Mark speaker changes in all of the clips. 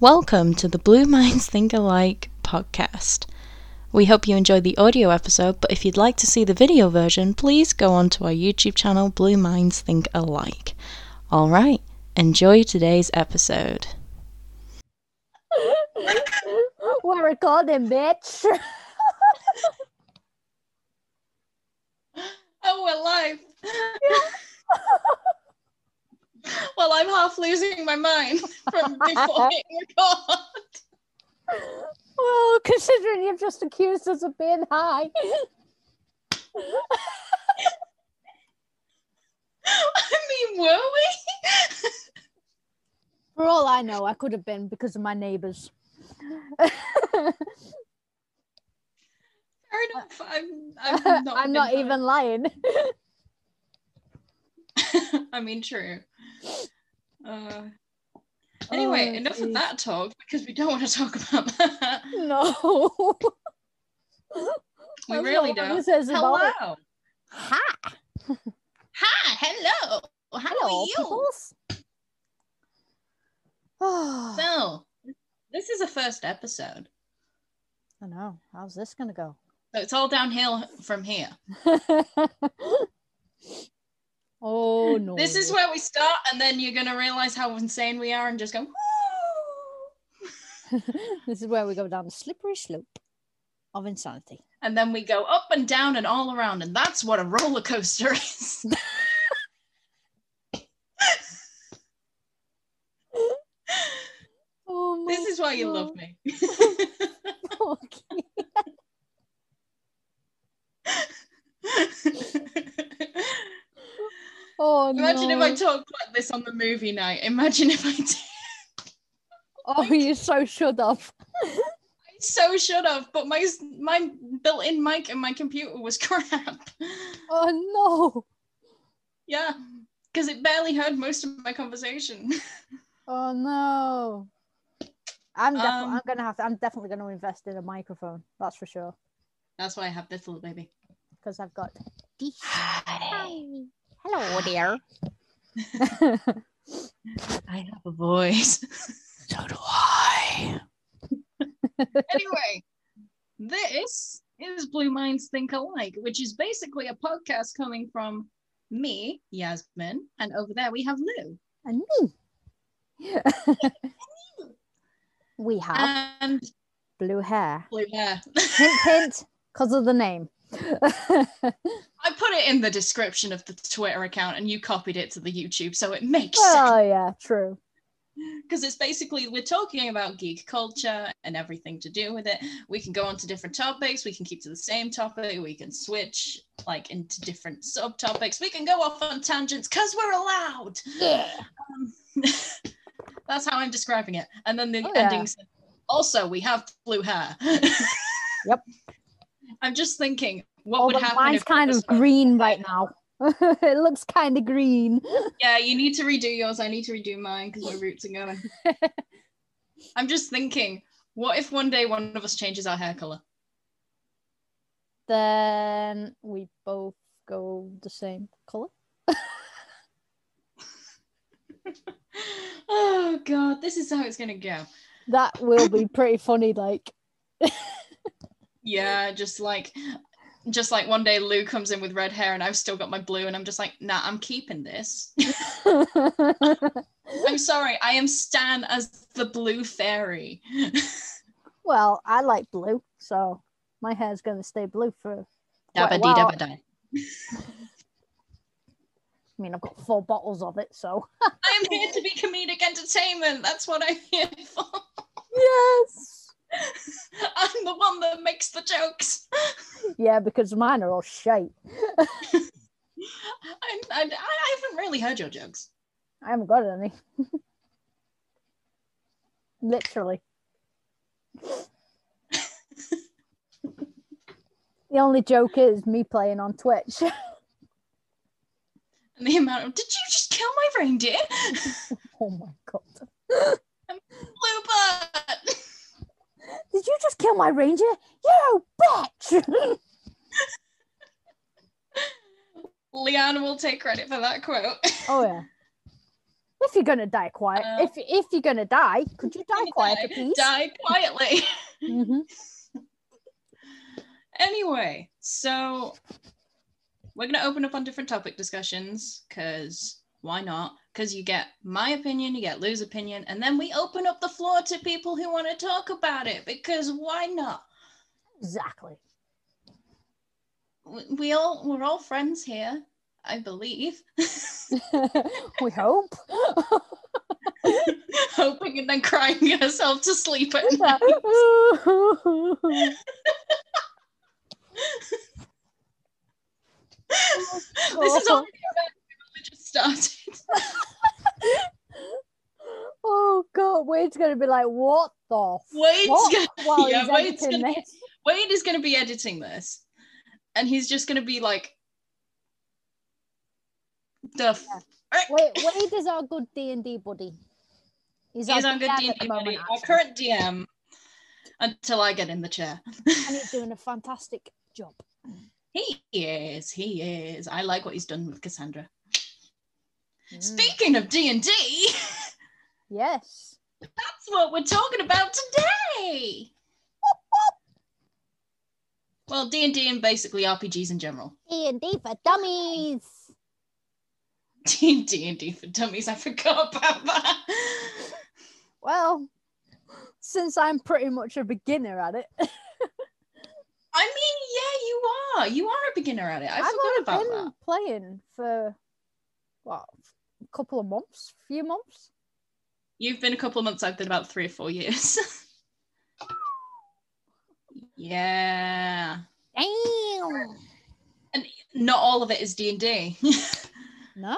Speaker 1: Welcome to the Blue Minds Think Alike podcast. We hope you enjoyed the audio episode, but if you'd like to see the video version, please go on to our YouTube channel, Blue Minds Think Alike. All right, enjoy today's episode.
Speaker 2: We're recording, bitch.
Speaker 1: Oh, we're live. well, I'm half losing my mind from before hitting record.
Speaker 2: well, considering you've just accused us of being high.
Speaker 1: I mean, were we?
Speaker 2: For all I know, I could have been because of my neighbours.
Speaker 1: Fair enough. I'm, I'm not,
Speaker 2: I'm not even lying.
Speaker 1: I mean, true. Uh, anyway,
Speaker 2: Oh,
Speaker 1: enough
Speaker 2: jeez.
Speaker 1: of that talk because we don't want to talk about that.
Speaker 2: No.
Speaker 1: We really don't.
Speaker 2: this is about.
Speaker 1: Hello.
Speaker 2: Hi.
Speaker 1: Hi. Hello. How
Speaker 2: Hello,
Speaker 1: are you?
Speaker 2: peoples. Oh,
Speaker 1: So, this is a first episode.
Speaker 2: I know. How's this gonna go?
Speaker 1: So it's all downhill from here.
Speaker 2: oh no.
Speaker 1: This is where we start, and then you're gonna realize how insane we are, and just go.
Speaker 2: This is where we go down the slippery slope of insanity.
Speaker 1: And then we go up and down and all around, and that's what a roller coaster is.
Speaker 2: Oh my
Speaker 1: this is why you love me.
Speaker 2: Okay. Oh
Speaker 1: Imagine if. I talked like this on the movie night. Imagine if I did.
Speaker 2: Oh, you're so should have.
Speaker 1: I so should have, but my my built-in mic and my computer was crap.
Speaker 2: Oh no.
Speaker 1: Yeah, because it barely heard most of my conversation.
Speaker 2: Oh no. I'm definitely
Speaker 1: Um,
Speaker 2: I'm gonna have to I'm definitely gonna invest in a microphone, that's for sure.
Speaker 1: That's why I have this little baby.
Speaker 2: Because I've got this.
Speaker 1: Hi.
Speaker 2: Hello there.
Speaker 1: I have a voice. so do I. anyway, this is Blue Minds Think Alike, which is basically a podcast coming from me, Yasmin, and over there we have Lou.
Speaker 2: and me. we have
Speaker 1: And
Speaker 2: blue hair.
Speaker 1: blue hair.
Speaker 2: Hint hint, because of the name.
Speaker 1: I put it in the description of the Twitter account and you copied it to the YouTube, so it makes sense.
Speaker 2: oh yeah, true.
Speaker 1: because it's basically we're talking about geek culture and everything to do with it. We can go on to different topics. We can keep to the same topic. We can switch like into different subtopics. We can go off on tangents because we're allowed.
Speaker 2: Yeah.
Speaker 1: Um, that's how I'm describing it. And then the
Speaker 2: Oh, yeah.
Speaker 1: ending. says, Also, we have blue hair.
Speaker 2: Yep.
Speaker 1: I'm just thinking, what would happen?
Speaker 2: mine's kind of green right now. it looks kind of green.
Speaker 1: Yeah, you need to redo yours. I need to redo mine because my roots are going. I'm just thinking, what if one day one of us changes our hair color?
Speaker 2: Then we both go the same color.
Speaker 1: oh god, this is how it's gonna go.
Speaker 2: That will be pretty funny. Like,
Speaker 1: Yeah, just like just like one day Lou comes in with red hair and I've still got my blue and I'm just like, nah, I'm keeping this. I'm sorry, I am Stan as the blue fairy.
Speaker 2: well, I like blue, so my hair's gonna stay blue for.
Speaker 1: Dabba dee dabba die.
Speaker 2: I mean, I've got four bottles of it, so.
Speaker 1: I am here to be comedic entertainment. That's what I'm here for.
Speaker 2: yes.
Speaker 1: I'm the one that makes the jokes.
Speaker 2: Yeah, because mine are all shite.
Speaker 1: I, I, I haven't really heard your jokes.
Speaker 2: I haven't got any. Literally. the only joke is me playing on Twitch.
Speaker 1: And the amount of, did you just kill my reindeer?
Speaker 2: oh my god.
Speaker 1: Bluebird!
Speaker 2: Did you just kill my ranger? You bitch!
Speaker 1: Leanne will take credit for that quote.
Speaker 2: oh yeah. If you're gonna die quiet,
Speaker 1: Uh,
Speaker 2: if if you're gonna die, could you die quiet,
Speaker 1: die,
Speaker 2: please?
Speaker 1: die quietly.
Speaker 2: hmm
Speaker 1: anyway, so we're going to open up on different topic discussions because why not? Because you get my opinion, you get Lou's opinion, and then we open up the floor to people who want to talk about it because why not?
Speaker 2: Exactly.
Speaker 1: We- We all we're all friends here, I believe.
Speaker 2: we hope.
Speaker 1: Hoping and then crying ourselves to sleep at night. this is already oh a bad we just started.
Speaker 2: oh god, Wade's gonna be like, what the
Speaker 1: Wade's
Speaker 2: fuck?
Speaker 1: gonna, yeah, Wade's gonna,
Speaker 2: this.
Speaker 1: Wade is going to be editing this, and he's just going to be like, the f-
Speaker 2: Wade, Wade is our good D and D buddy. He's,
Speaker 1: he's
Speaker 2: our
Speaker 1: good
Speaker 2: at the moment,
Speaker 1: buddy, our current DM, until I get in the chair.
Speaker 2: and he's doing a fantastic job.
Speaker 1: he is, he is. I like what he's done with Cassandra.
Speaker 2: Mm.
Speaker 1: Speaking of D&D,
Speaker 2: Yes.
Speaker 1: that's what we're talking about today. Well, D&D and basically RPGs in general.
Speaker 2: D and D for dummies.
Speaker 1: D and D for dummies. I forgot about that.
Speaker 2: Well, since I'm pretty much a beginner at it,
Speaker 1: I mean, yeah, you are. You are a beginner at it. I
Speaker 2: I've
Speaker 1: forgot about
Speaker 2: been
Speaker 1: that.
Speaker 2: playing for what couple of months, few months.
Speaker 1: You've been a couple of months. I've been about three or four years. yeah.
Speaker 2: Damn.
Speaker 1: And Not all of it is D and D.
Speaker 2: No.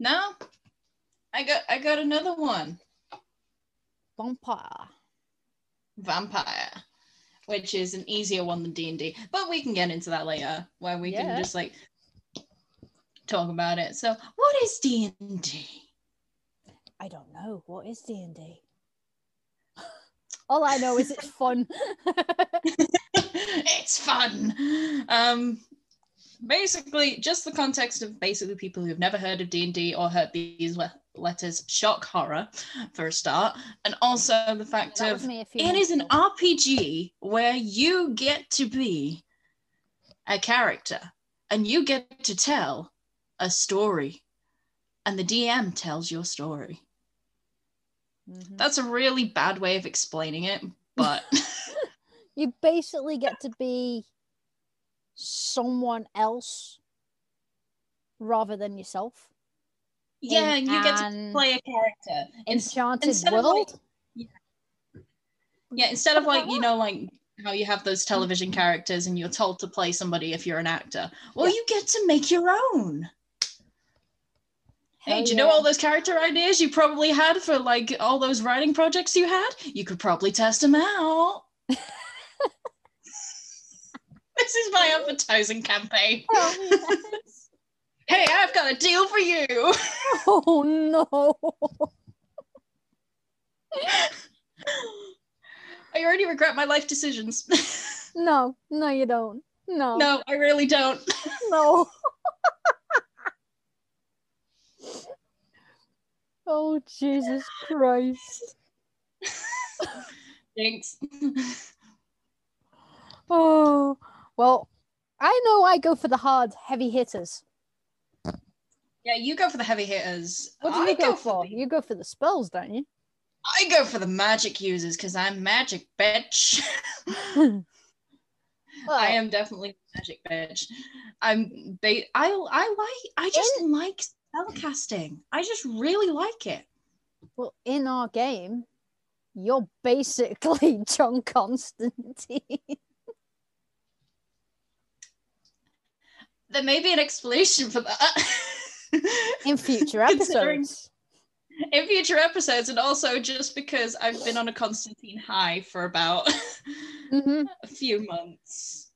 Speaker 1: No. I got. I got another one.
Speaker 2: Vampire.
Speaker 1: Vampire. Which is an easier one than D and D, but we can get into that later, where we
Speaker 2: Yeah.
Speaker 1: can just like talk about it. So, what is D and D?
Speaker 2: I don't know. What is D and D? All I know is it's fun.
Speaker 1: it's fun. Um, basically, just the context of basically people who've never heard of D and D or heard these le- letters, shock horror for a start, and also the fact
Speaker 2: That
Speaker 1: of
Speaker 2: was me a few
Speaker 1: it is an
Speaker 2: ago.
Speaker 1: RPG where you get to be a character and you get to tell a story, and the DM tells your story.
Speaker 2: Mhm.
Speaker 1: That's a really bad way of explaining it, but.
Speaker 2: You basically get to be someone else rather than yourself.
Speaker 1: Yeah,
Speaker 2: in
Speaker 1: you get to play a character.
Speaker 2: Enchanted
Speaker 1: instead of,
Speaker 2: world.
Speaker 1: like- yeah, instead of like, you know, like how you have those television characters and you're told to play somebody if you're an actor. Well,
Speaker 2: Yeah.
Speaker 1: you get to make your own. Hey, do you know all those character ideas you probably had for like all those writing projects you had? You could probably test them out. this is my advertising campaign.
Speaker 2: Oh, yes.
Speaker 1: Hey, I've got a deal for you.
Speaker 2: oh no.
Speaker 1: I already regret my life decisions.
Speaker 2: No, no, you don't. No,
Speaker 1: no, I really don't.
Speaker 2: no. Oh Jesus Christ.
Speaker 1: Thanks.
Speaker 2: Oh well, I know I go for the hard, heavy hitters.
Speaker 1: Yeah, you go for the heavy hitters.
Speaker 2: What do
Speaker 1: I
Speaker 2: you go,
Speaker 1: go
Speaker 2: for?
Speaker 1: the-
Speaker 2: You go for the spells, don't you?
Speaker 1: I go for the magic users because I'm magic bitch.
Speaker 2: Well,
Speaker 1: I am definitely magic bitch. I'm I I like I just like spellcasting. I just really like it.
Speaker 2: well, in our game, you're basically John Constantine.
Speaker 1: There may be an explanation for that.
Speaker 2: in future episodes.
Speaker 1: in future episodes, and also just because I've been on a Constantine high for about
Speaker 2: hmm
Speaker 1: a few months.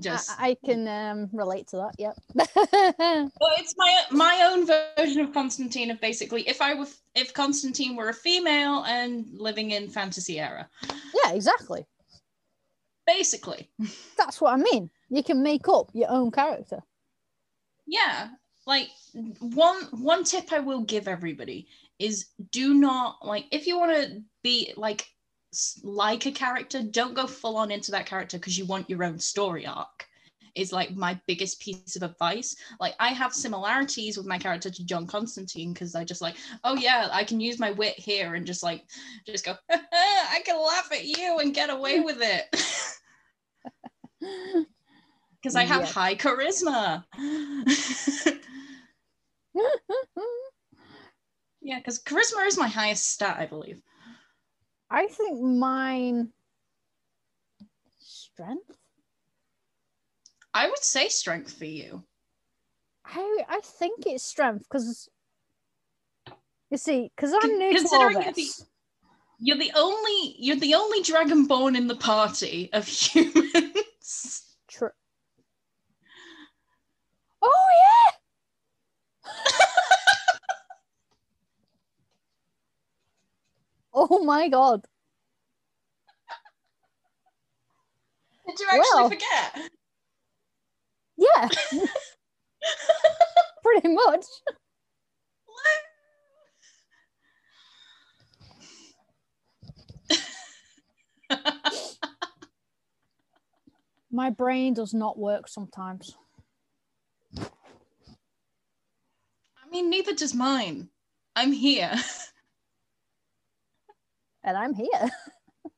Speaker 1: Just
Speaker 2: I, I can um, relate to that. Yep.
Speaker 1: Well, it's my my own version of Constantine. Of basically, if I were if Constantine were a female and living in fantasy era,
Speaker 2: yeah, exactly.
Speaker 1: basically,
Speaker 2: That's what I mean. You can make up your own character.
Speaker 1: yeah. like one one tip I will give everybody is do not like if you want to be like s- like a character, don't go full on into that character because you want your own story arc. Is like my biggest piece of advice. Like I have similarities with my character to John Constantine because I just like, oh yeah, I can use my wit here and just like just go, I can laugh at you and get away with it. Because I have
Speaker 2: Yeah.
Speaker 1: high charisma. yeah, because charisma is my highest stat, I believe.
Speaker 2: I think mine strength.
Speaker 1: I would say strength for you.
Speaker 2: I I think it's strength because you see, because I'm new to all
Speaker 1: Considering you're the-
Speaker 2: this.
Speaker 1: You're the only you're the only dragonborn in the party of humans.
Speaker 2: True. oh yeah. Oh my god.
Speaker 1: Did you actually
Speaker 2: Well.
Speaker 1: forget?
Speaker 2: Yeah. Pretty much. My brain does not work sometimes.
Speaker 1: I mean, neither does mine. I'm here.
Speaker 2: And I'm here.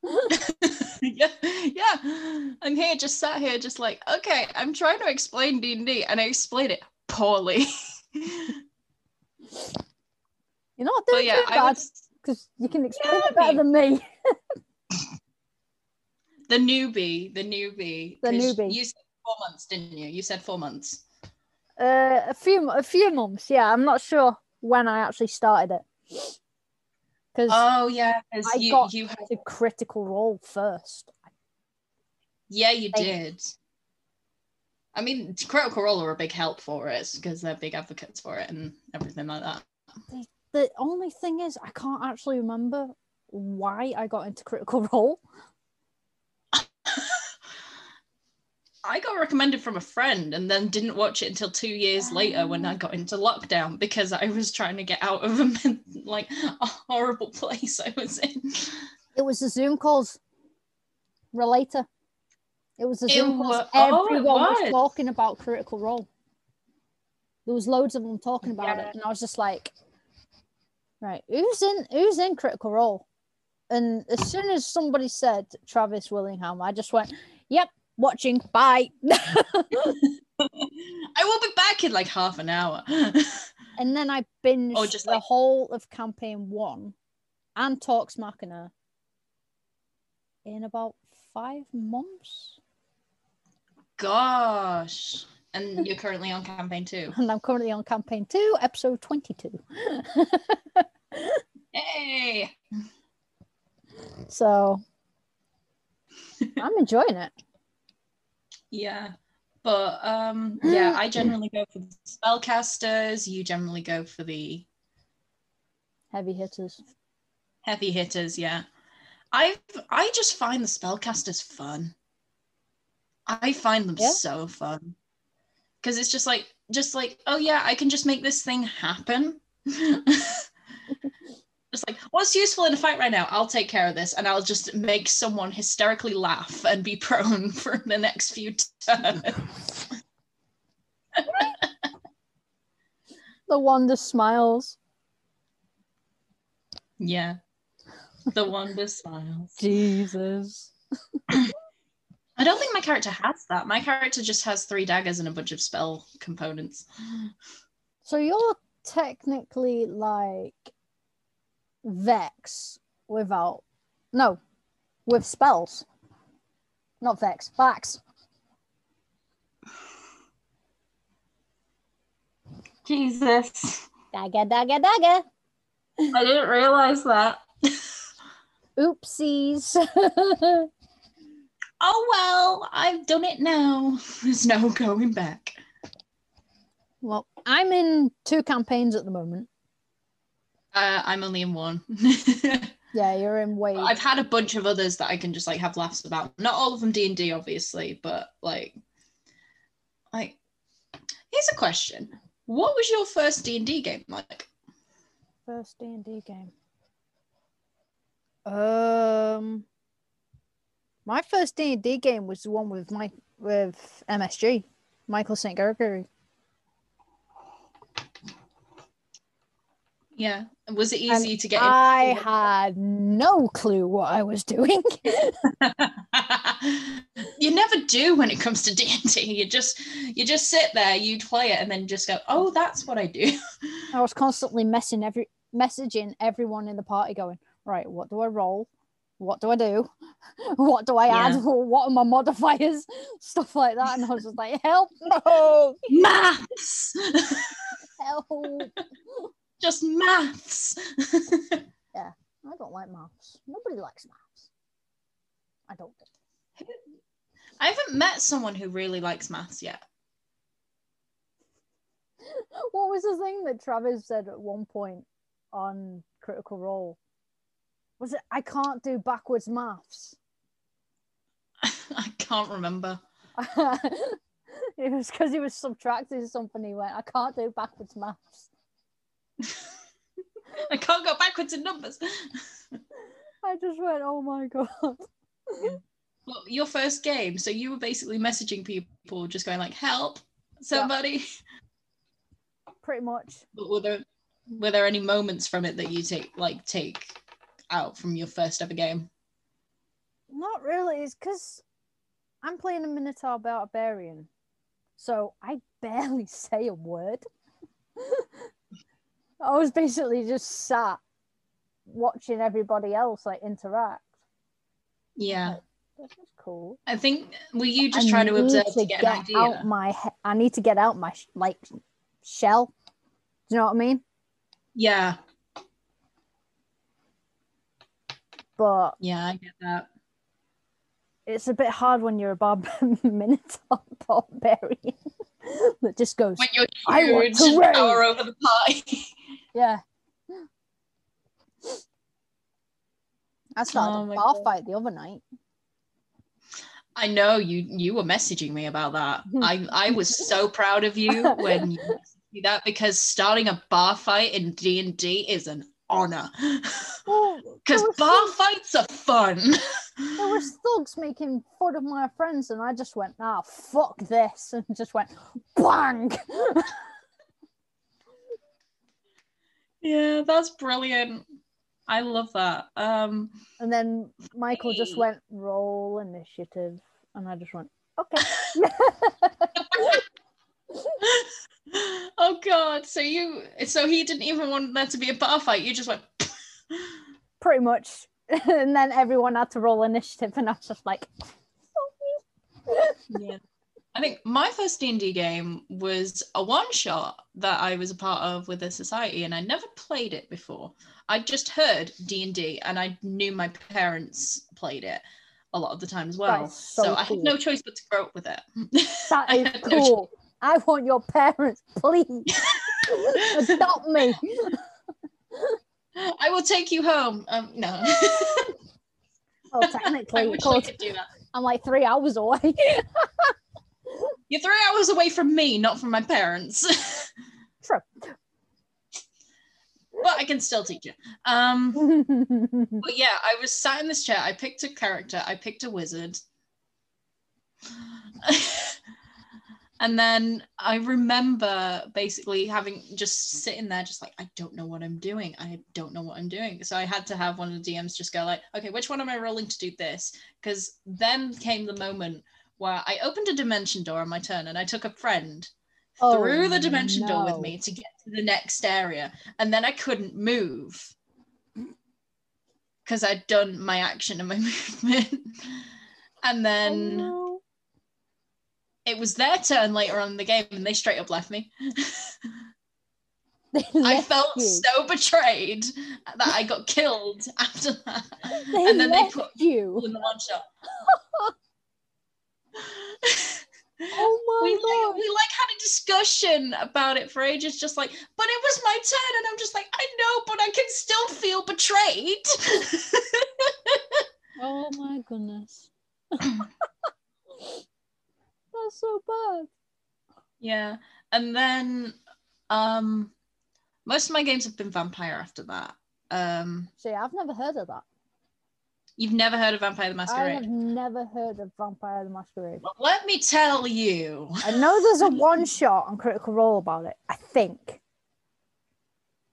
Speaker 1: yeah, yeah. I'm here, just sat here, just like, okay, I'm trying to explain D and D, and I explain it poorly.
Speaker 2: You're not
Speaker 1: but
Speaker 2: doing
Speaker 1: yeah,
Speaker 2: too bad
Speaker 1: would.
Speaker 2: because you can explain
Speaker 1: Yeah,
Speaker 2: it better
Speaker 1: me.
Speaker 2: than me.
Speaker 1: The newbie, the newbie.
Speaker 2: The newbie.
Speaker 1: You said four months, didn't you? You said four months.
Speaker 2: Uh, a few, a few months. Yeah, I'm not sure when I actually started it because
Speaker 1: Oh yeah,
Speaker 2: I
Speaker 1: you
Speaker 2: got
Speaker 1: you had,
Speaker 2: the critical role first.
Speaker 1: yeah you
Speaker 2: I-
Speaker 1: did. I mean, Critical Role are a big help for it because they're big advocates for it and everything like that.
Speaker 2: The only thing is, I can't actually remember why I got into critical role.
Speaker 1: I got recommended from a friend and then didn't watch it until two years later when I got into lockdown because I was trying to get out of a like a horrible place I was in.
Speaker 2: It was the Zoom calls. Relator. It was the
Speaker 1: It
Speaker 2: Zoom calls.
Speaker 1: wa- oh,
Speaker 2: Everyone was.
Speaker 1: was.
Speaker 2: talking about critical role. There was loads of them talking about
Speaker 1: Yeah.
Speaker 2: it, and I was just like, right, who's in who's in critical role? And as soon as somebody said Travis Willingham, I just went, "Yep, watching. Bye."
Speaker 1: I will be back in like half an hour.
Speaker 2: and then I binged
Speaker 1: Oh, just
Speaker 2: the
Speaker 1: like-
Speaker 2: whole of campaign one and Talks Machina in about five months.
Speaker 1: Gosh. And you're currently on campaign two.
Speaker 2: And I'm currently on campaign two, episode 22.
Speaker 1: Hey.
Speaker 2: so I'm enjoying it.
Speaker 1: Yeah. But um yeah, I generally go for the spellcasters, you generally go for the
Speaker 2: Heavy hitters.
Speaker 1: heavy hitters, yeah. I I just find the spellcasters fun. I find them
Speaker 2: Yeah.
Speaker 1: so fun. Cuz it's just like just like, oh yeah, I can just make this thing happen. just like, what's useful in a fight right now? I'll take care of this and I'll just make someone hysterically laugh and be prone for the next few turns.
Speaker 2: The Wanda smiles.
Speaker 1: Yeah. The wonder smiles.
Speaker 2: Jesus.
Speaker 1: I don't think my character has that. My character just has three daggers and a bunch of spell components.
Speaker 2: So you're technically like Vex without no, with spells. Not Vex, Vax.
Speaker 1: Jesus.
Speaker 2: Dagger, dagger, dagger.
Speaker 1: I didn't realize that.
Speaker 2: Oopsies.
Speaker 1: Oh well, I've done it now. There's no going back.
Speaker 2: well, I'm in two campaigns at the moment.
Speaker 1: Uh, I'm only in one.
Speaker 2: Yeah, you're in Wade.
Speaker 1: I've had a bunch of others that I can just like have laughs about. Not all of them D and D, obviously, but like, like, here's a question: What was your first D and D game like?
Speaker 2: First D and D game. Um, my first D and D game was the one with my with MSG, Michael St. Gregory.
Speaker 1: Yeah. Was it easy
Speaker 2: And
Speaker 1: to get?
Speaker 2: I had no clue what I was doing.
Speaker 1: you never do when it comes to D&D. You just you just sit there, you play it and then just go, "Oh, that's what I do."
Speaker 2: I was constantly messing every messaging everyone in the party, going, right, what do I roll? What do I do? What do I add? What are my modifiers? Stuff like that. And I was just like, help, no,
Speaker 1: maths.
Speaker 2: help.
Speaker 1: Just maths.
Speaker 2: Yeah, I don't like maths. Nobody likes maths. I don't.
Speaker 1: I haven't met someone who really likes maths yet.
Speaker 2: What was the thing that Travis said at one point on Critical Role? Was it I can't do backwards maths?
Speaker 1: I can't remember.
Speaker 2: it was because he was subtracting something. He went, I can't do backwards maths.
Speaker 1: I can't go backwards in numbers.
Speaker 2: I just went, oh my god.
Speaker 1: Well, your first game, so you were basically messaging people, just going like, "Help, somebody."
Speaker 2: Pretty much.
Speaker 1: But were there were there any moments from it that you take like take out from your first ever game?
Speaker 2: Not really. It's because I'm playing a Minotaur Barbarian. So I barely say a word. I was basically just sat watching everybody else like interact.
Speaker 1: Yeah,
Speaker 2: This is cool.
Speaker 1: I think were you just
Speaker 2: I
Speaker 1: trying to observe to get, an idea?
Speaker 2: out my I need to get out my like shell. Do you know what I mean?
Speaker 1: Yeah,
Speaker 2: But
Speaker 1: yeah, I get that.
Speaker 2: it's a bit hard when you're a barb- Minotaur barbarian that just goes,
Speaker 1: When you're
Speaker 2: I want to
Speaker 1: power over the party.
Speaker 2: yeah. I started
Speaker 1: Oh
Speaker 2: a bar
Speaker 1: God.
Speaker 2: fight the other night.
Speaker 1: I know you you were messaging me about that. I I was so proud of you when you messaged me that because starting a bar fight in D and D is an honor.
Speaker 2: Well,
Speaker 1: Because
Speaker 2: there
Speaker 1: bar
Speaker 2: thugs-
Speaker 1: fights are fun.
Speaker 2: there was thugs making fun of my friends, and I just went, "Ah, fuck this," and just went, bang.
Speaker 1: Yeah, that's brilliant. I love that. Um
Speaker 2: and then Michael just went, "Roll initiative," and I just went, "Okay."
Speaker 1: oh god, so you so he didn't even want there to be a bar fight. You just went
Speaker 2: Pretty much. and then everyone had to roll initiative, and I was just like,
Speaker 1: yeah. I think my first D&D game was a one shot that I was a part of with a society and I never played it before. I just heard D&D and I knew my parents played it a lot of the time as well. So,
Speaker 2: so
Speaker 1: I had no choice but to grow up with it.
Speaker 2: "That
Speaker 1: I
Speaker 2: is
Speaker 1: no
Speaker 2: cool. I want your parents, please adopt me."
Speaker 1: I will take you home. Um, no.
Speaker 2: Well,
Speaker 1: I
Speaker 2: technically,
Speaker 1: wish
Speaker 2: of
Speaker 1: I could do that.
Speaker 2: I'm like three hours away.
Speaker 1: You're three hours away from me, not from my parents.
Speaker 2: True.
Speaker 1: but I can still teach you. Um, but yeah, I was sat in this chair. I picked a character. I picked a wizard. and then I remember basically having just sitting there, just like, I don't know what I'm doing. I don't know what I'm doing. So I had to have one of the DMs just go like, okay, which one am I rolling to do this? Because then came the moment where I opened a dimension door on my turn and I took a friend
Speaker 2: Oh,
Speaker 1: through the dimension door with me to get to the next area. And then I couldn't move because I'd done my action and my movement. And then
Speaker 2: Oh, no.
Speaker 1: it was their turn later on in the game and they straight up left me. I felt
Speaker 2: you.
Speaker 1: so betrayed that I got killed after that.
Speaker 2: They
Speaker 1: and then they put
Speaker 2: you.
Speaker 1: in the one shot.
Speaker 2: Oh my
Speaker 1: we like we like had a discussion about it for ages, just like, but it was my turn, and I'm just like, I know, but I can still feel betrayed.
Speaker 2: Oh my goodness! That's so bad.
Speaker 1: yeah, and then Um, most of my games have been vampire after that. Um,
Speaker 2: See, I've never heard of that.
Speaker 1: You've never heard of Vampire the Masquerade?
Speaker 2: I have never heard of Vampire the Masquerade.
Speaker 1: Well, let me tell you.
Speaker 2: I know there's a one shot on Critical Role about it. I think.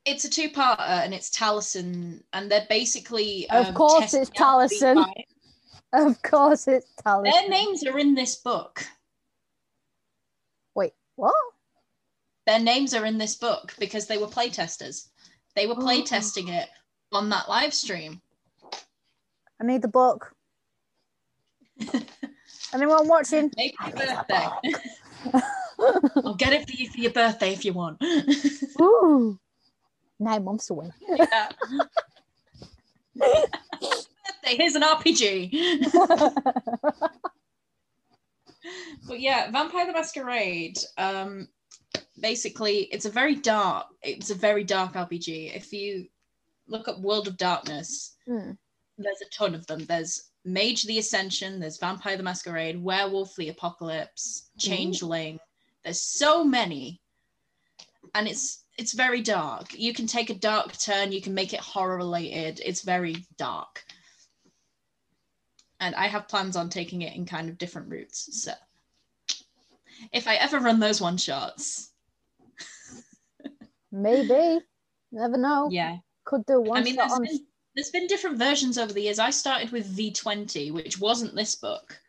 Speaker 1: It's a two-parter, and it's Taliesin, and they're basically.
Speaker 2: Of
Speaker 1: um,
Speaker 2: course it's Taliesin. Of course, it's Taliesin.
Speaker 1: Their names are in this book.
Speaker 2: Wait, what?
Speaker 1: Their names are in this book because they were playtesters. They were
Speaker 2: Oh.
Speaker 1: playtesting it on that live stream.
Speaker 2: I need the book. Anyone watching?
Speaker 1: Make your birthday. I'll get it for you for your birthday if you want.
Speaker 2: Ooh, nine months away.
Speaker 1: Yeah. birthday, here's an RPG. but yeah, Vampire the Masquerade. Um, basically, it's a very dark. It's a very dark RPG. If you look up World of Darkness,
Speaker 2: Hmm.
Speaker 1: There's a ton of them. There's Mage the Ascension. There's Vampire the Masquerade. Werewolf the Apocalypse. Mm-hmm. Changeling. There's so many, and it's it's very dark. You can take a dark turn. You can make it horror related. It's very dark and I have plans on taking it in kind of different routes. So if I ever run those one shots,
Speaker 2: Maybe. Never know.
Speaker 1: yeah.
Speaker 2: Could do one
Speaker 1: I mean,
Speaker 2: shot on.
Speaker 1: been, there's been different versions over the years. I started with V20, which wasn't this book.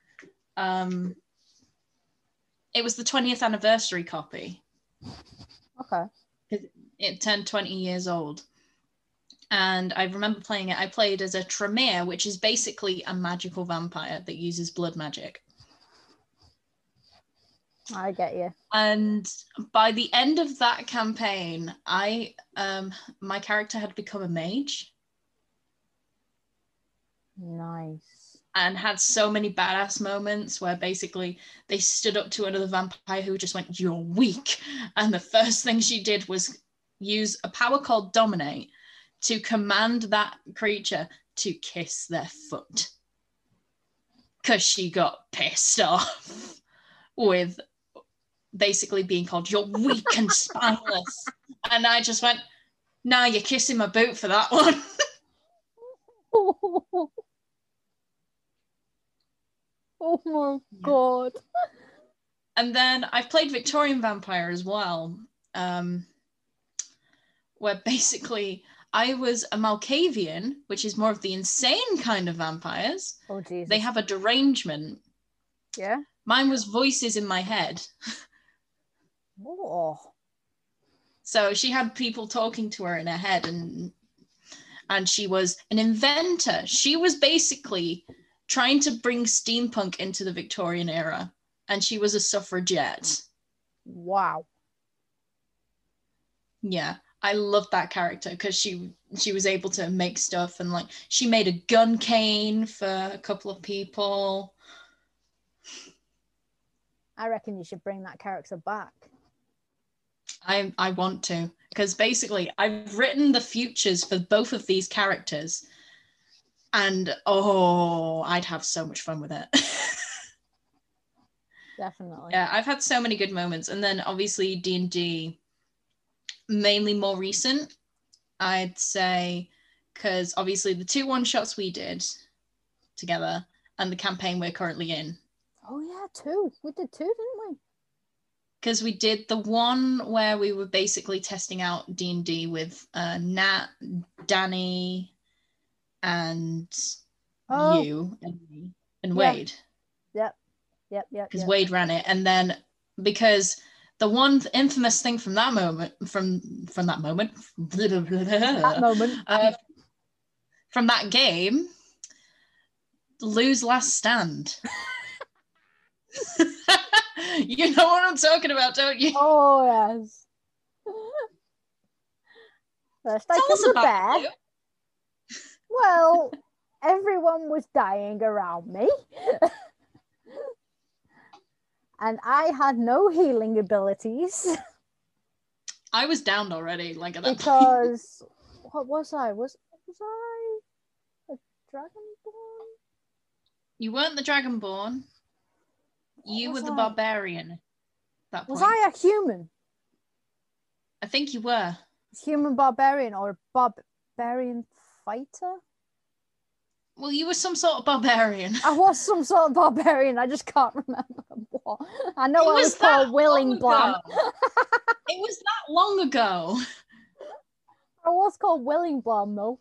Speaker 1: Um, it was the 20th anniversary copy.
Speaker 2: Okay.
Speaker 1: It turned 20 years old. And I remember playing it. I played as a Tremere, which is basically a magical vampire that uses blood magic.
Speaker 2: I get you.
Speaker 1: and by the end of that campaign i um my character had become a mage
Speaker 2: Nice.
Speaker 1: and had so many badass moments where basically they stood up to another vampire who just went you're weak. And the first thing she did was use a power called dominate to command that creature to kiss their foot. Because she got pissed off with basically being called you're weak and spineless. And i just went nah you're kissing my boot for that one
Speaker 2: oh my god.
Speaker 1: and then I've played Victorian Vampire as well, um, where basically I was a Malkavian, which is more of the insane kind of vampires.
Speaker 2: Oh Jesus.
Speaker 1: They have a derangement.
Speaker 2: yeah.
Speaker 1: Mine was voices in my head.
Speaker 2: Oh.
Speaker 1: So she had people talking to her in her head and and she was an inventor. She was basically trying to bring steampunk into the Victorian era and she was a suffragette.
Speaker 2: Wow.
Speaker 1: yeah i loved that character because she she was able to make stuff and like she made a gun cane for a couple of people
Speaker 2: I reckon you should bring that character back.
Speaker 1: i i want to because basically i've written the futures for both of these characters and oh i'd have so much fun with it
Speaker 2: Definitely.
Speaker 1: yeah i've had so many good moments and then obviously d&d mainly more recent i'd say because obviously the two one shots we did together and the campaign we're currently in
Speaker 2: Oh yeah, two. We did two, didn't we?
Speaker 1: because we did the one where we were basically testing out d&d with uh, nat danny and
Speaker 2: Oh.
Speaker 1: you and me and
Speaker 2: Yeah.
Speaker 1: wade
Speaker 2: Yep. Yep. Yep.
Speaker 1: because
Speaker 2: yep.
Speaker 1: Wade ran it, and then because the one infamous thing from that moment, from from that moment,
Speaker 2: That moment.
Speaker 1: uh, from that game, Lou's last stand. you know what I'm talking about, don't you?
Speaker 2: Oh yes. First I
Speaker 1: Tell
Speaker 2: killed
Speaker 1: us
Speaker 2: the
Speaker 1: about
Speaker 2: bear.
Speaker 1: you.
Speaker 2: Well, everyone was dying around me. and I had no healing abilities
Speaker 1: I was downed already, like at that point.
Speaker 2: because what was I? Was was I a dragonborn?
Speaker 1: You weren't the Dragonborn. You were the
Speaker 2: I?
Speaker 1: barbarian. at That
Speaker 2: Was
Speaker 1: point.
Speaker 2: I a human?
Speaker 1: I think you were.
Speaker 2: Human barbarian or barbarian fighter?
Speaker 1: Well, you were some sort of barbarian.
Speaker 2: I was some sort of barbarian. I just can't remember what. I know
Speaker 1: It
Speaker 2: I
Speaker 1: was
Speaker 2: was called Willing Blam.
Speaker 1: it was that long ago.
Speaker 2: I was called Willing Blam though.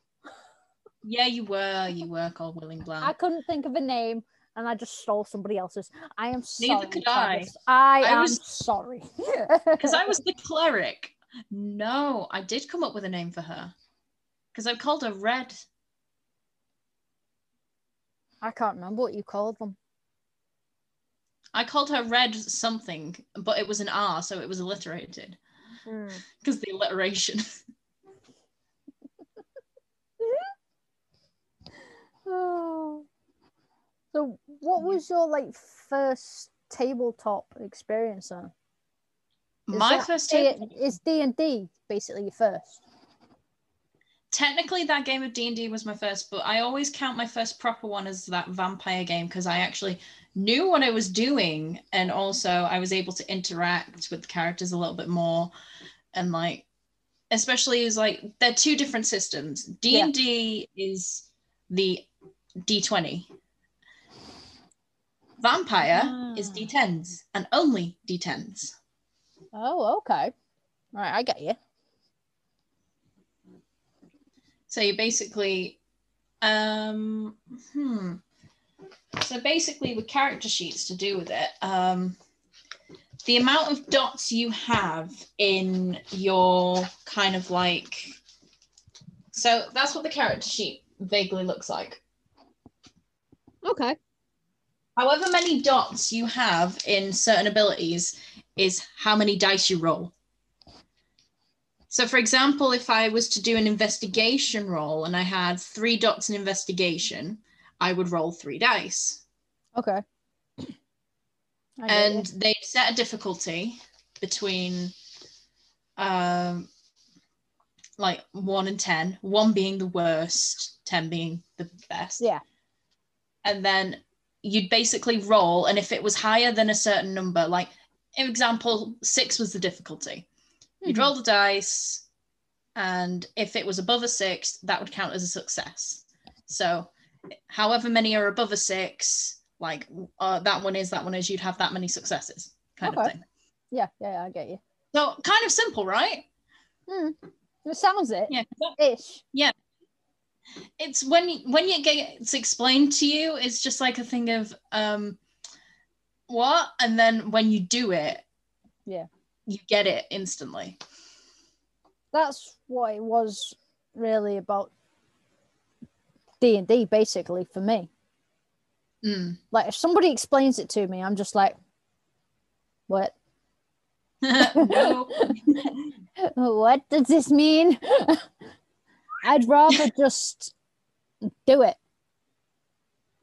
Speaker 1: Yeah, you were. You were called Willing Blam.
Speaker 2: I couldn't think of a name and I just stole somebody else's. I am sorry.
Speaker 1: Neither could I.
Speaker 2: I,
Speaker 1: I
Speaker 2: am
Speaker 1: was-
Speaker 2: sorry.
Speaker 1: Because I was the cleric. No, I did come up with a name for her. Because I called her Red.
Speaker 2: I can't remember what you called them.
Speaker 1: I called her Red something, but it was an R, so it was alliterated. Hmm. Because the alliteration.
Speaker 2: Oh. So, what was your like first tabletop experience then? Is
Speaker 1: My
Speaker 2: that
Speaker 1: first table.
Speaker 2: is D and D basically your first.
Speaker 1: Technically, that game of D and D was my first, but I always count my first proper one as that vampire game because I actually knew what I was doing, and also I was able to interact with the characters a little bit more, and like, especially is like they're two different systems. D and D is the D twenty. Vampire is
Speaker 2: Ah.
Speaker 1: D10s and only D10s.
Speaker 2: Oh, okay. All right, I get you.
Speaker 1: So you basically, um, hmm. So basically, with character sheets to do with it, um, the amount of dots you have in your kind of like, so that's what the character sheet vaguely looks like.
Speaker 2: Okay.
Speaker 1: However many dots you have in certain abilities is how many dice you roll. So, for example, if I was to do an investigation roll and I had three dots in investigation, I would roll three dice.
Speaker 2: Okay.
Speaker 1: And they set a difficulty between um, like one and 10, one being the worst, 10 being the best.
Speaker 2: yeah.
Speaker 1: and then you'd basically roll and if it was higher than a certain number like example six was the difficulty you'd roll the dice and if it was above a six that would count as a success so however many are above a six like uh, that one is that one is you'd have that many successes kind of thing
Speaker 2: Yeah, yeah, yeah, I get you.
Speaker 1: so kind of simple right
Speaker 2: Hmm. It sounds it.
Speaker 1: yeah
Speaker 2: Ish. Yeah.
Speaker 1: It's when you, when it gets explained to you it's just like a thing of um what and then when you do it
Speaker 2: Yeah.
Speaker 1: You get it instantly
Speaker 2: That's what it was really about D and D, basically for me.
Speaker 1: Mm.
Speaker 2: Like if somebody explains it to me, I'm just like, what? what does this mean? I'd rather just do it.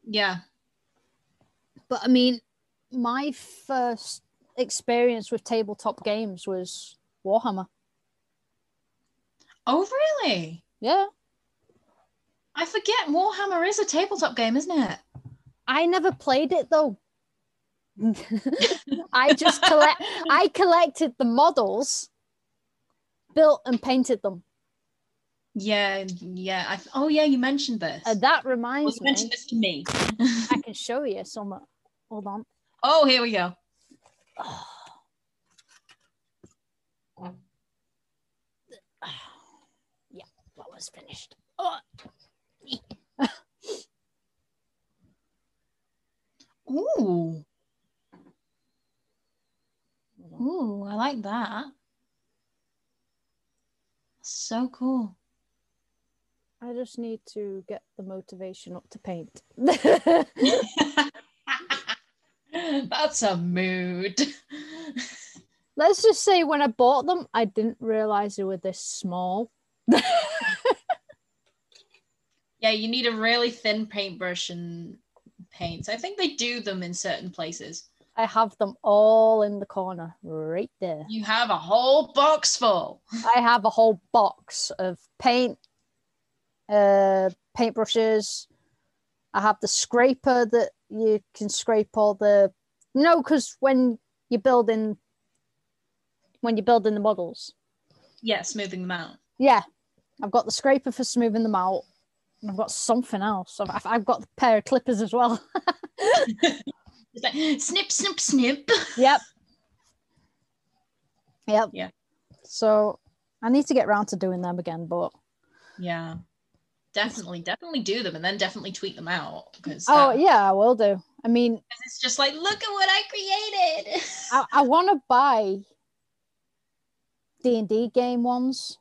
Speaker 1: yeah
Speaker 2: But I mean, my first experience with tabletop games was Warhammer.
Speaker 1: oh really
Speaker 2: Yeah.
Speaker 1: i forget warhammer is a tabletop game isn't it
Speaker 2: I never played it though. I just collect I collected the models, built and painted them.
Speaker 1: yeah yeah I, oh yeah you mentioned this
Speaker 2: And that
Speaker 1: well,
Speaker 2: reminds
Speaker 1: you
Speaker 2: me,
Speaker 1: mentioned this to me
Speaker 2: I can show you some. Hold on.
Speaker 1: oh here we go
Speaker 2: yeah, that was finished. Oh,
Speaker 1: ooh ooh i like that so cool
Speaker 2: I just need to get the motivation up to paint.
Speaker 1: That's a mood.
Speaker 2: Let's just say when I bought them, I didn't realize they were this small.
Speaker 1: yeah, you need a really thin paintbrush and paints. I think they do them in certain places.
Speaker 2: I have them all in the corner right there.
Speaker 1: You have a whole box full.
Speaker 2: I have a whole box of paint, uh, paintbrushes. I have the scraper that you can scrape all the. No, because when you're building, when you're building the models,
Speaker 1: Yeah, smoothing them out.
Speaker 2: Yeah, I've got the scraper for smoothing them out. and I've got something else. I've, I've- got the pair of clippers as well.
Speaker 1: Like snip, snip, snip.
Speaker 2: yep. Yep.
Speaker 1: Yeah.
Speaker 2: So I need to get round to doing them again, but
Speaker 1: Yeah. Definitely, definitely do them and then definitely tweet them out because
Speaker 2: oh yeah, I will do. I mean,
Speaker 1: it's just like, look at what I created.
Speaker 2: I, I want to buy D and D game ones.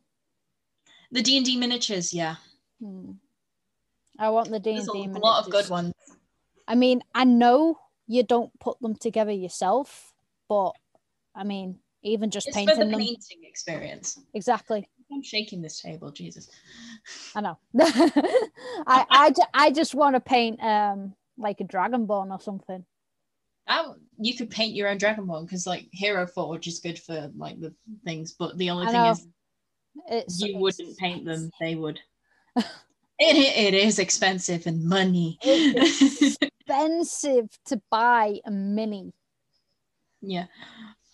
Speaker 1: the D and D miniatures, yeah.
Speaker 2: Hmm. I want the D and
Speaker 1: D. A
Speaker 2: D.
Speaker 1: lot of good ones.
Speaker 2: I mean, I know you don't put them together yourself, but I mean, even just
Speaker 1: It's for
Speaker 2: painting
Speaker 1: the
Speaker 2: them
Speaker 1: painting experience.
Speaker 2: exactly.
Speaker 1: I'm shaking this table, Jesus.
Speaker 2: I know. I, I, I just want to paint um like a dragonborn or something.
Speaker 1: That, you could paint your own Dragonborn because like Hero Forge is good for like the things, but the only
Speaker 2: I
Speaker 1: thing
Speaker 2: know.
Speaker 1: is
Speaker 2: It's
Speaker 1: you
Speaker 2: it's-
Speaker 1: wouldn't paint them; they would. it, it is expensive and money.
Speaker 2: It's expensive to buy a mini
Speaker 1: yeah,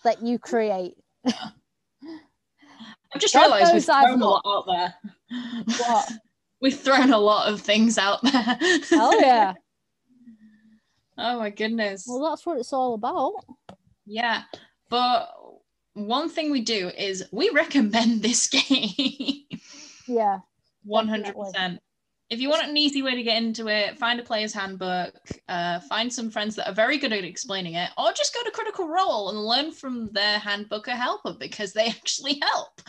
Speaker 2: that you create.
Speaker 1: I've just realised we've
Speaker 2: knows I've
Speaker 1: a lot out there.
Speaker 2: What?
Speaker 1: We've thrown a lot of things out there.
Speaker 2: Oh yeah.
Speaker 1: Oh my goodness.
Speaker 2: Well, that's what it's all about.
Speaker 1: Yeah, but one thing we do is we recommend this game.
Speaker 2: Yeah.
Speaker 1: One hundred percent. If you want an easy way to get into it, find a player's handbook, uh, find some friends that are very good at explaining it, or just go to Critical Role and learn from their handbook or helper because they actually help.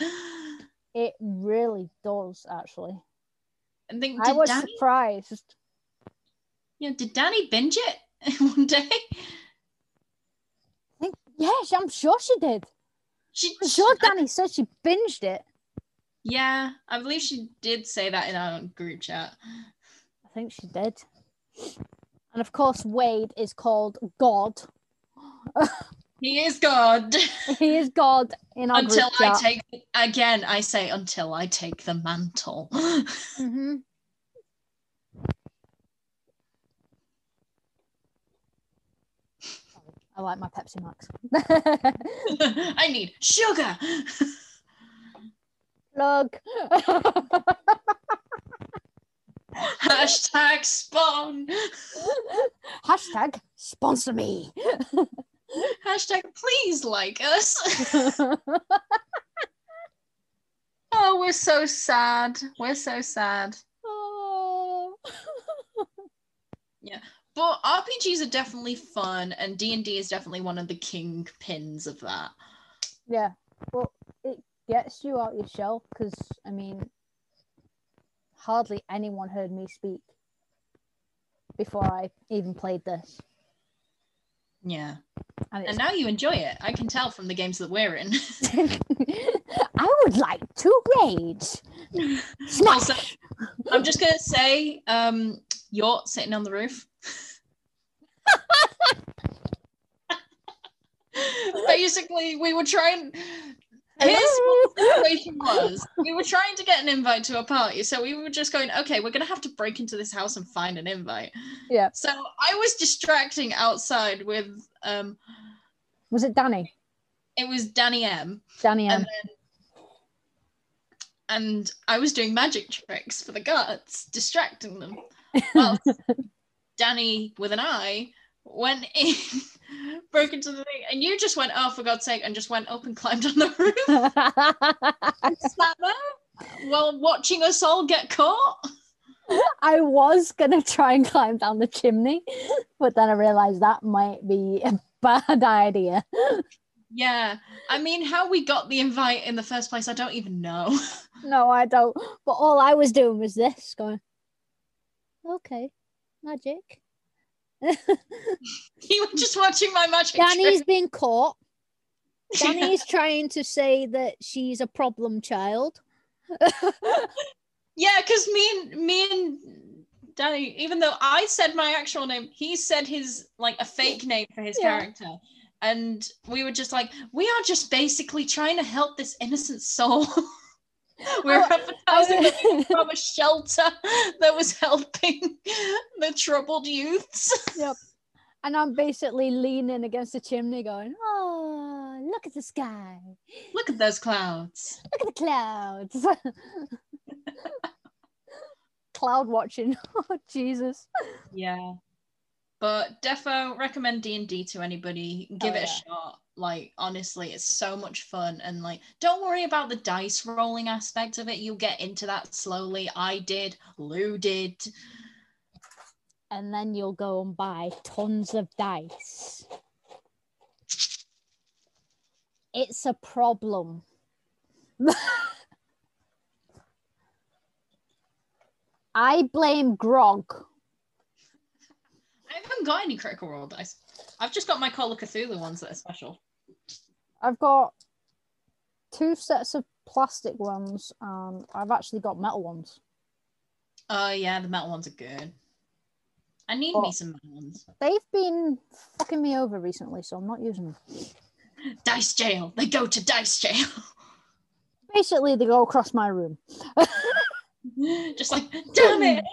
Speaker 2: It really does actually.
Speaker 1: And think,
Speaker 2: I was
Speaker 1: Danny,
Speaker 2: surprised.
Speaker 1: yeah, did Danny binge it one day?
Speaker 2: I think yes, I'm sure she did.
Speaker 1: She,
Speaker 2: I'm sure
Speaker 1: I-
Speaker 2: Danny said she binged it.
Speaker 1: yeah, I believe she did say that in our group chat.
Speaker 2: I think she did. And of course, Wade is called God.
Speaker 1: He is God.
Speaker 2: he is God in our
Speaker 1: until
Speaker 2: group
Speaker 1: I
Speaker 2: chat.
Speaker 1: take again, I say until I take the mantle.
Speaker 2: Mhm. I like my Pepsi Max.
Speaker 1: I need sugar.
Speaker 2: Look.
Speaker 1: Hashtag spawn.
Speaker 2: Hashtag sponsor me.
Speaker 1: Hashtag please like us. Oh, we're so sad. We're so sad.
Speaker 2: oh.
Speaker 1: But RPGs are definitely fun, and D and D is definitely one of the king pins of that.
Speaker 2: Yeah. Well, it gets you out your shell because, I mean, hardly anyone heard me speak before I even played this.
Speaker 1: Yeah,
Speaker 2: And,
Speaker 1: and now you enjoy it. I can tell from the games that we're in.
Speaker 2: I would like to rage. Smash!
Speaker 1: Also, I'm just gonna say, um, you're sitting on the roof. Basically, we were trying. Here's what the situation was. We were trying to get an invite to a party, so we were just going, okay, we're gonna have to break into this house and find an invite.
Speaker 2: Yeah.
Speaker 1: So I was distracting outside with um,
Speaker 2: Was it Danny?
Speaker 1: it was Danny M,
Speaker 2: Danny M.
Speaker 1: and then and I was doing magic tricks for the guards, distracting them. Well, Danny with an eye went in, broke into the thing, and you just went, oh, for God's sake, and just went up and climbed on the roof. sat there while watching us all get caught.
Speaker 2: I was gonna try and climb down the chimney, but then I realized that might be a bad idea.
Speaker 1: Yeah, I mean, how we got the invite in the first place, I don't even know.
Speaker 2: No, I don't. But all I was doing was this, going, okay, magic.
Speaker 1: you were just watching my magic
Speaker 2: Danny's
Speaker 1: trick.
Speaker 2: been caught. Danny's trying to say that she's a problem child.
Speaker 1: Yeah, because me and me and Danny, even though I said my actual name, he said his like a fake name for his
Speaker 2: Yeah.
Speaker 1: character. And we were just like, we are just basically trying to help this innocent soul. we're
Speaker 2: Oh,
Speaker 1: advertising from a shelter that was helping the troubled youths. Yep.
Speaker 2: And I'm basically leaning against the chimney, going, "Oh, look at the sky.
Speaker 1: Look at those clouds.
Speaker 2: Look at the clouds. Cloud watching. Oh Jesus.
Speaker 1: Yeah. But defo recommend D&D to anybody. Give
Speaker 2: Oh,
Speaker 1: it a shot. Like honestly, it's so much fun and like don't worry about the dice rolling aspect of it. You'll get into that slowly. I did, Lou did.
Speaker 2: And then you'll go and buy tons of dice. It's a problem. I blame Grog.
Speaker 1: I haven't got any critical role dice. I've just got my Call of Cthulhu ones that are special.
Speaker 2: I've got two sets of plastic ones, and I've actually got metal ones.
Speaker 1: Oh yeah, the metal ones are good. I need
Speaker 2: Oh.
Speaker 1: me some metal ones.
Speaker 2: They've been fucking me over recently, so I'm not using them.
Speaker 1: Dice jail. They go to dice jail.
Speaker 2: Basically, they go across my room.
Speaker 1: just like, damn it.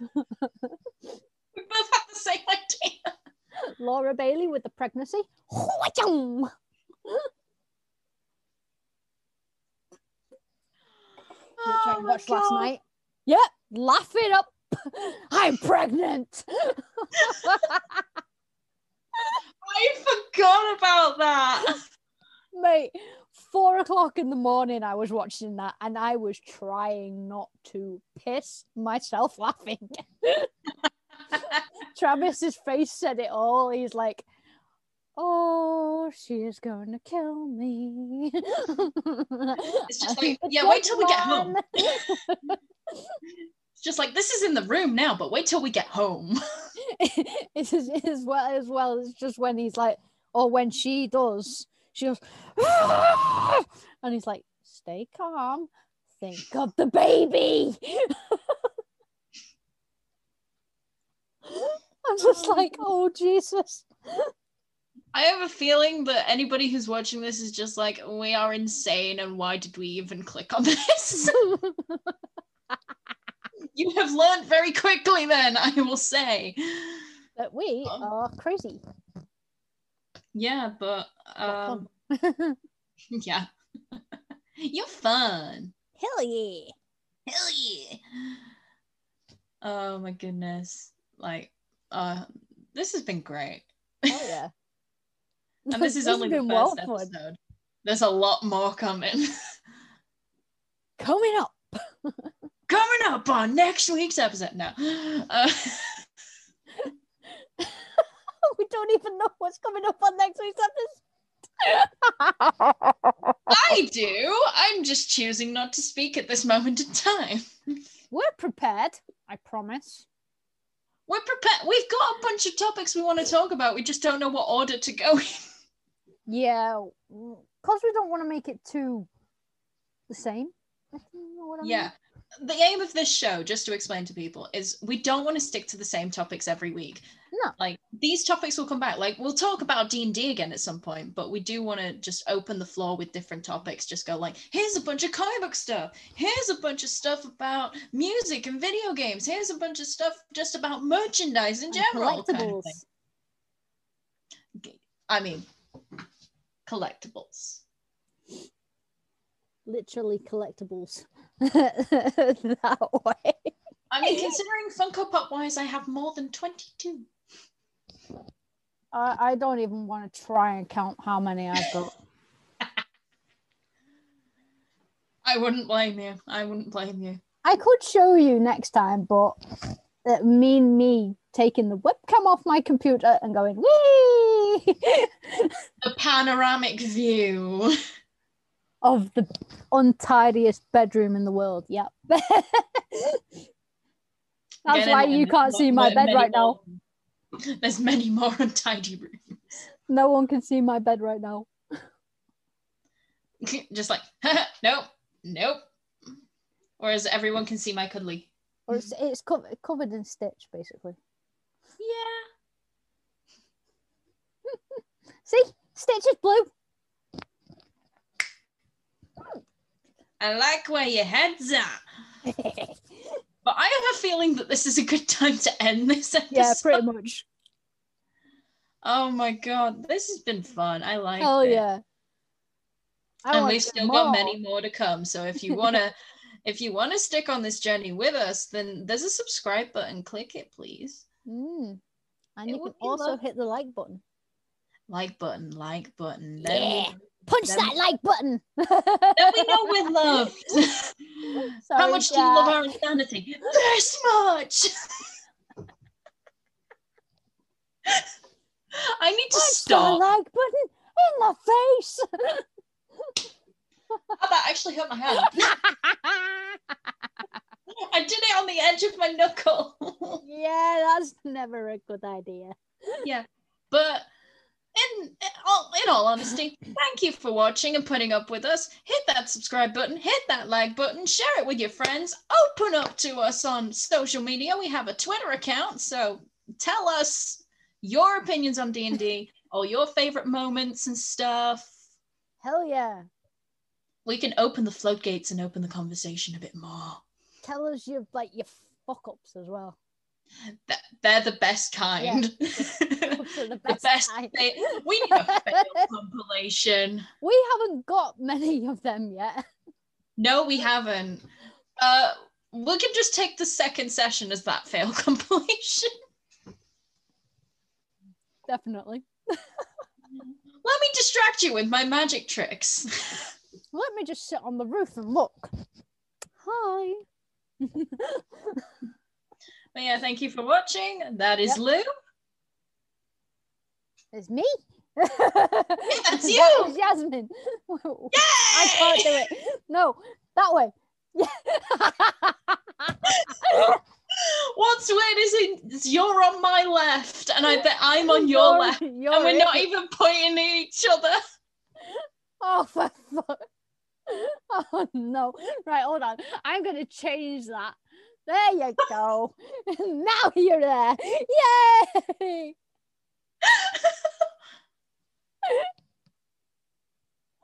Speaker 1: we both have the same idea.
Speaker 2: Laura Bailey with the pregnancy. Oh Which I
Speaker 1: Oh
Speaker 2: watched last
Speaker 1: God.
Speaker 2: night. Yep, laugh it up. I'm pregnant.
Speaker 1: I forgot about that.
Speaker 2: Mate, four o'clock in the morning, I was watching that and I was trying not to piss myself laughing. Travis's face said it all. He's like, Oh, she is going to kill me.
Speaker 1: It's just like, yeah, wait till we get home. It's just like this is in the room now, but wait till we get home.
Speaker 2: it's as, as well as well as just when he's like, or when she does, she goes, ah! and he's like, stay calm, think of the baby. I'm just like, oh Jesus.
Speaker 1: I have a feeling that anybody who's watching this is just like, we are insane, and why did we even click on this? you have learned very quickly, then, I will say.
Speaker 2: that we
Speaker 1: Oh.
Speaker 2: are crazy.
Speaker 1: Yeah, but
Speaker 2: but
Speaker 1: um, yeah. You're fun.
Speaker 2: Hell yeah.
Speaker 1: Hell yeah. Oh my goodness. Like, uh, this has been great.
Speaker 2: Oh yeah.
Speaker 1: And this is only the first
Speaker 2: well fun.
Speaker 1: episode. There's a lot more coming.
Speaker 2: Coming up.
Speaker 1: coming up on next week's episode. No. Uh,
Speaker 2: we don't even know what's coming up on next week's episode.
Speaker 1: I do. I'm just choosing not to speak at this moment in time.
Speaker 2: We're prepared, I promise.
Speaker 1: We're prepared. We've got a bunch of topics we want to talk about. We just don't know what order to go in.
Speaker 2: Yeah, because we don't want to make it too the same. you know what I mean.
Speaker 1: The aim of this show, just to explain to people, is we don't want to stick to the same topics every week.
Speaker 2: No.
Speaker 1: Like these topics will come back. Like we'll talk about D and D again at some point, but we do want to just open the floor with different topics. Just go like, here's a bunch of comic book stuff. Here's a bunch of stuff about music and video games. Here's a bunch of stuff just about merchandise in general. kind of. I mean, collectibles.
Speaker 2: Literally collectibles. that way.
Speaker 1: I mean, considering Funko Pop wise, I have more than twenty-two.
Speaker 2: I, I don't even want to try and count how many I've got.
Speaker 1: I wouldn't blame you. I wouldn't blame you.
Speaker 2: I could show you next time, but uh, it mean me taking the webcam off my computer and going, wee
Speaker 1: The panoramic view.
Speaker 2: Of the untidiest bedroom in the world. Yep. That's why you can't see my bed right now.
Speaker 1: There's many more untidy rooms.
Speaker 2: No one can see my bed right now.
Speaker 1: Just like, nope, nope. Whereas everyone can see my cuddly.
Speaker 2: Or it's it's covered covered in stitch, basically.
Speaker 1: Yeah.
Speaker 2: See, Stitch is blue.
Speaker 1: I like where your head's at. But I have a feeling that this is a good time to end this episode.
Speaker 2: yeah, pretty much.
Speaker 1: Oh my god, this has been fun. I like it.
Speaker 2: yeah. I
Speaker 1: and we've still got many more to come. So if you wanna if you wanna stick on this journey with us, then there's a subscribe button. Click it, please.
Speaker 2: Mm. And
Speaker 1: It
Speaker 2: you can also
Speaker 1: lovely.
Speaker 2: hit the like button.
Speaker 1: Like button, like button. Then we-
Speaker 2: Yeah. Punch
Speaker 1: Then-
Speaker 2: that like button.
Speaker 1: then we know we're loved. How
Speaker 2: Sorry,
Speaker 1: much do you love our insanity? This much. I need to
Speaker 2: Punch that
Speaker 1: stop.
Speaker 2: like button in the face.
Speaker 1: How that actually hurt my hand? I did it on the edge of my knuckle.
Speaker 2: yeah, that's never a good idea.
Speaker 1: Yeah, but in, in all in all honesty, thank you for watching and putting up with us. Hit that subscribe button, hit that like button, share it with your friends. Open up to us on social media. We have a Twitter account, so tell us your opinions on D and D, all your favorite moments and stuff.
Speaker 2: Hell yeah.
Speaker 1: We can open the floodgates and open the conversation a bit more.
Speaker 2: Tell us your like your fuck ups as well.
Speaker 1: Th- They're the best kind.
Speaker 2: Are the
Speaker 1: the
Speaker 2: best.
Speaker 1: best.
Speaker 2: kind.
Speaker 1: They, we need a fail compilation.
Speaker 2: We haven't got many of them yet.
Speaker 1: No, we haven't. Uh, we can just take the second session as that fail compilation.
Speaker 2: Definitely.
Speaker 1: Let me distract you with my magic tricks.
Speaker 2: Let me just sit on the roof and look. Hi.
Speaker 1: But yeah, thank you for watching. That is
Speaker 2: Yep.
Speaker 1: Lou.
Speaker 2: it's me.
Speaker 1: that's
Speaker 2: That
Speaker 1: you.
Speaker 2: is Yasmin. I can't do it. No, that way.
Speaker 1: What's weird is, it, you're on my left and I bet I'm on your
Speaker 2: You're-
Speaker 1: left.
Speaker 2: you're
Speaker 1: And we're not even pointing at each other.
Speaker 2: Oh, for fuck. Oh, no. Right, hold on. I'm going to change that. There you go. now you're there. Yay.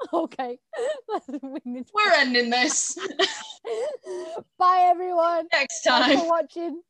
Speaker 2: okay. We need to-
Speaker 1: We're ending this
Speaker 2: Bye, everyone.
Speaker 1: next time.
Speaker 2: Thanks for watching.